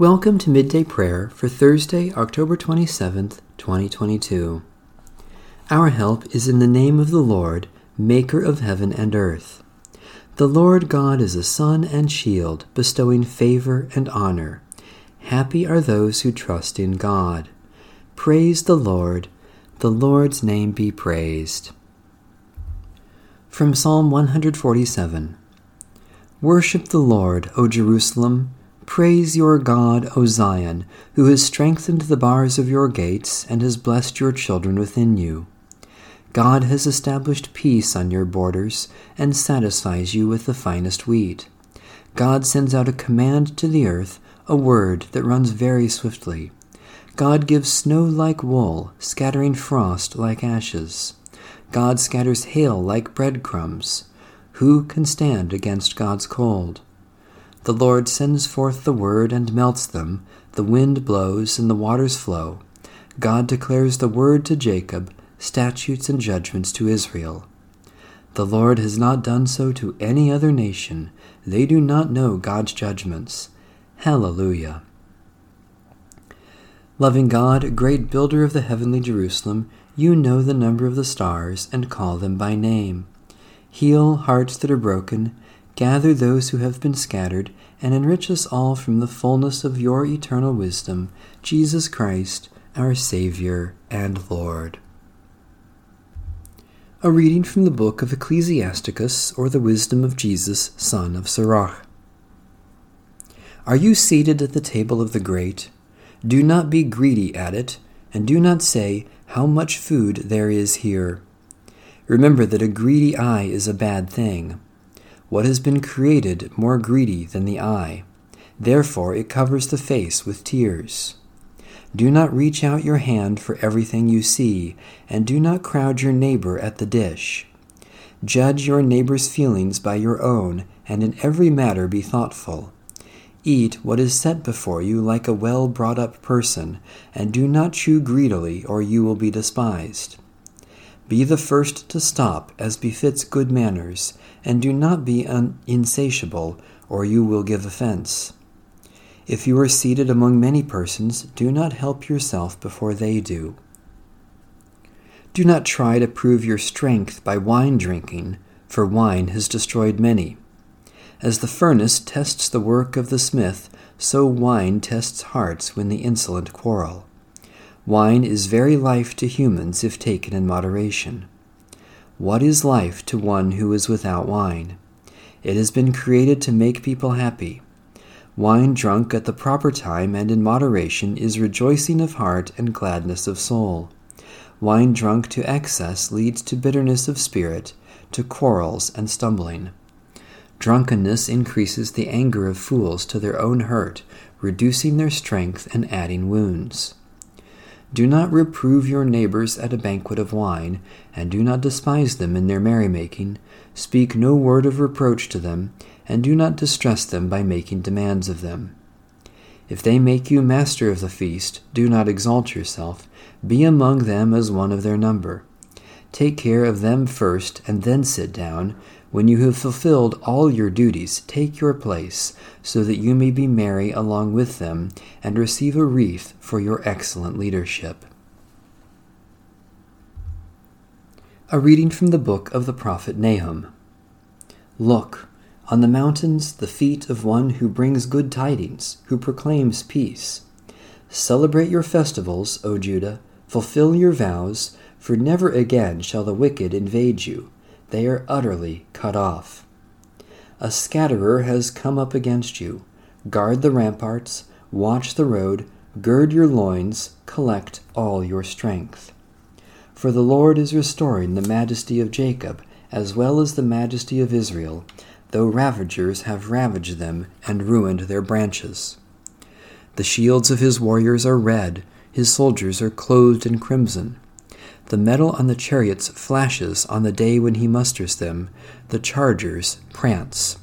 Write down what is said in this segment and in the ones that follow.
Welcome to Midday Prayer for Thursday, October 27th, 2022. Our help is in the name of the Lord, Maker of heaven and earth. The Lord God is a sun and shield, bestowing favor and honor. Happy are those who trust in God. Praise the Lord. The Lord's name be praised. From Psalm 147 Worship the Lord, O Jerusalem. Praise your God, O Zion, who has strengthened the bars of your gates and has blessed your children within you. God has established peace on your borders and satisfies you with the finest wheat. God sends out a command to the earth, a word that runs very swiftly. God gives snow like wool, scattering frost like ashes. God scatters hail like breadcrumbs. Who can stand against God's cold? The Lord sends forth the word and melts them. The wind blows and the waters flow. God declares the word to Jacob, statutes and judgments to Israel. The Lord has not done so to any other nation. They do not know God's judgments. Hallelujah. Loving God, great builder of the heavenly Jerusalem, you know the number of the stars and call them by name. Heal hearts that are broken Gather those who have been scattered, and enrich us all from the fullness of your eternal wisdom, Jesus Christ, our Saviour and Lord. A reading from the book of Ecclesiasticus, or the Wisdom of Jesus, son of Sirach. Are you seated at the table of the great? Do not be greedy at it, and do not say, How much food there is here. Remember that a greedy eye is a bad thing what has been created more greedy than the eye? Therefore it covers the face with tears. Do not reach out your hand for everything you see, and do not crowd your neighbor at the dish. Judge your neighbor's feelings by your own, and in every matter be thoughtful. Eat what is set before you like a well brought up person, and do not chew greedily, or you will be despised. Be the first to stop, as befits good manners, and do not be un- insatiable, or you will give offense. If you are seated among many persons, do not help yourself before they do. Do not try to prove your strength by wine drinking, for wine has destroyed many. As the furnace tests the work of the smith, so wine tests hearts when the insolent quarrel. Wine is very life to humans if taken in moderation. What is life to one who is without wine? It has been created to make people happy. Wine drunk at the proper time and in moderation is rejoicing of heart and gladness of soul. Wine drunk to excess leads to bitterness of spirit, to quarrels and stumbling. Drunkenness increases the anger of fools to their own hurt, reducing their strength and adding wounds. Do not reprove your neighbors at a banquet of wine, and do not despise them in their merrymaking. Speak no word of reproach to them, and do not distress them by making demands of them. If they make you master of the feast, do not exalt yourself. Be among them as one of their number. Take care of them first, and then sit down. When you have fulfilled all your duties, take your place, so that you may be merry along with them, and receive a wreath for your excellent leadership. A reading from the book of the prophet Nahum. Look, on the mountains, the feet of one who brings good tidings, who proclaims peace. Celebrate your festivals, O Judah, fulfill your vows, for never again shall the wicked invade you they are utterly cut off. A scatterer has come up against you. Guard the ramparts, watch the road, gird your loins, collect all your strength. For the Lord is restoring the majesty of Jacob, as well as the majesty of Israel, though ravagers have ravaged them and ruined their branches. The shields of his warriors are red, his soldiers are clothed in crimson. The metal on the chariots flashes on the day when he musters them. The chargers prance.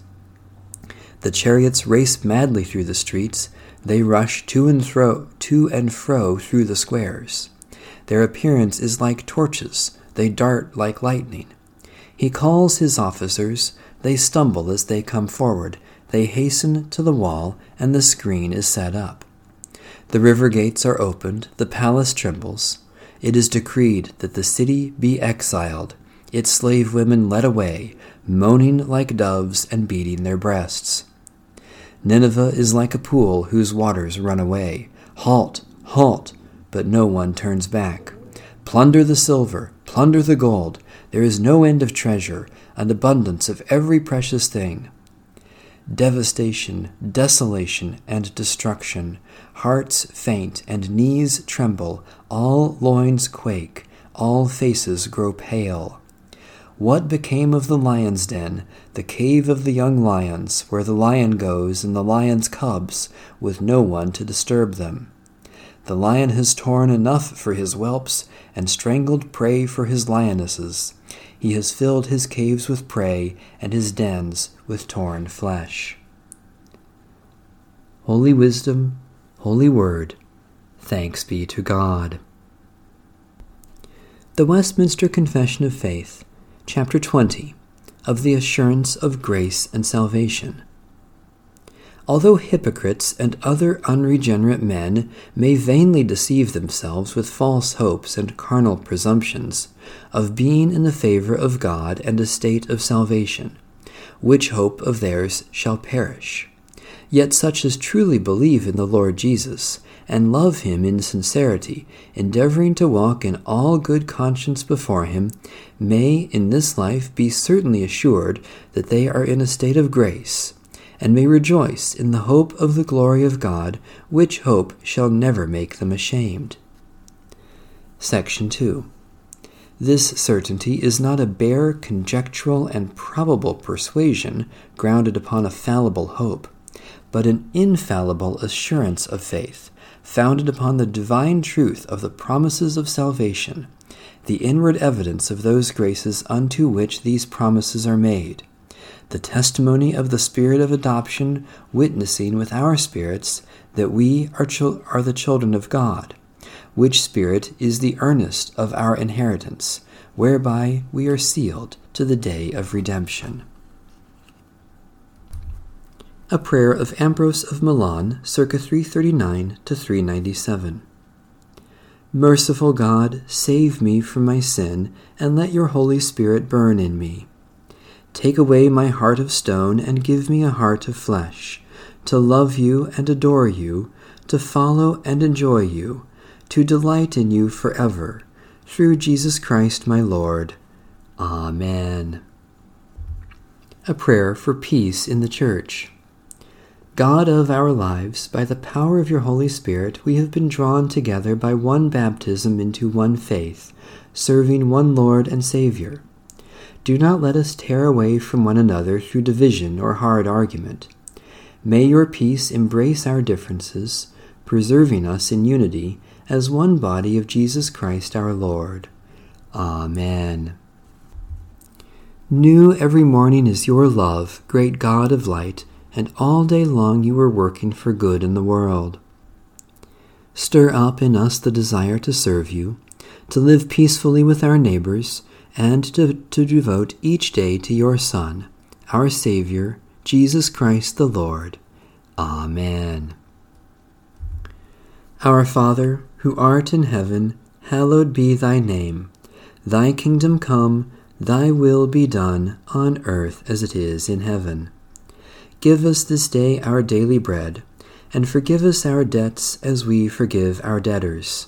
The chariots race madly through the streets. They rush to and fro, to and fro through the squares. Their appearance is like torches. They dart like lightning. He calls his officers. They stumble as they come forward. They hasten to the wall, and the screen is set up. The river gates are opened, the palace trembles. It is decreed that the city be exiled, its slave women led away, moaning like doves and beating their breasts. Nineveh is like a pool whose waters run away. Halt, halt, but no one turns back. Plunder the silver, plunder the gold. There is no end of treasure, and abundance of every precious thing. Devastation, desolation, and destruction. Hearts faint and knees tremble, all loins quake, all faces grow pale. What became of the lion's den, the cave of the young lions, where the lion goes and the lion's cubs, with no one to disturb them? The lion has torn enough for his whelps, and strangled prey for his lionesses. He has filled his caves with prey, and his dens with torn flesh. Holy Wisdom, Holy Word, thanks be to God. The Westminster Confession of Faith, Chapter 20, of the Assurance of Grace and Salvation. Although hypocrites and other unregenerate men may vainly deceive themselves with false hopes and carnal presumptions of being in the favor of God and a state of salvation, which hope of theirs shall perish. Yet such as truly believe in the Lord Jesus, and love him in sincerity, endeavoring to walk in all good conscience before him, may in this life be certainly assured that they are in a state of grace and may rejoice in the hope of the glory of God, which hope shall never make them ashamed. Section 2. This certainty is not a bare conjectural and probable persuasion grounded upon a fallible hope, but an infallible assurance of faith, founded upon the divine truth of the promises of salvation, the inward evidence of those graces unto which these promises are made the testimony of the Spirit of adoption witnessing with our spirits that we are, chil- are the children of God, which Spirit is the earnest of our inheritance, whereby we are sealed to the day of redemption. A prayer of Ambrose of Milan, circa 339 to 397. Merciful God, save me from my sin, and let your Holy Spirit burn in me Take away my heart of stone and give me a heart of flesh, to love you and adore you, to follow and enjoy you, to delight in you forever, through Jesus Christ my Lord. Amen. A prayer for peace in the Church. God of our lives, by the power of your Holy Spirit, we have been drawn together by one baptism into one faith, serving one Lord and Savior. Do not let us tear away from one another through division or hard argument. May your peace embrace our differences, preserving us in unity as one body of Jesus Christ our Lord. Amen. New every morning is your love, great God of light, and all day long you are working for good in the world. Stir up in us the desire to serve you, to live peacefully with our neighbors, and to, to devote each day to your Son, our Savior, Jesus Christ the Lord. Amen. Our Father, who art in heaven, hallowed be thy name. Thy kingdom come, thy will be done, on earth as it is in heaven. Give us this day our daily bread, and forgive us our debts as we forgive our debtors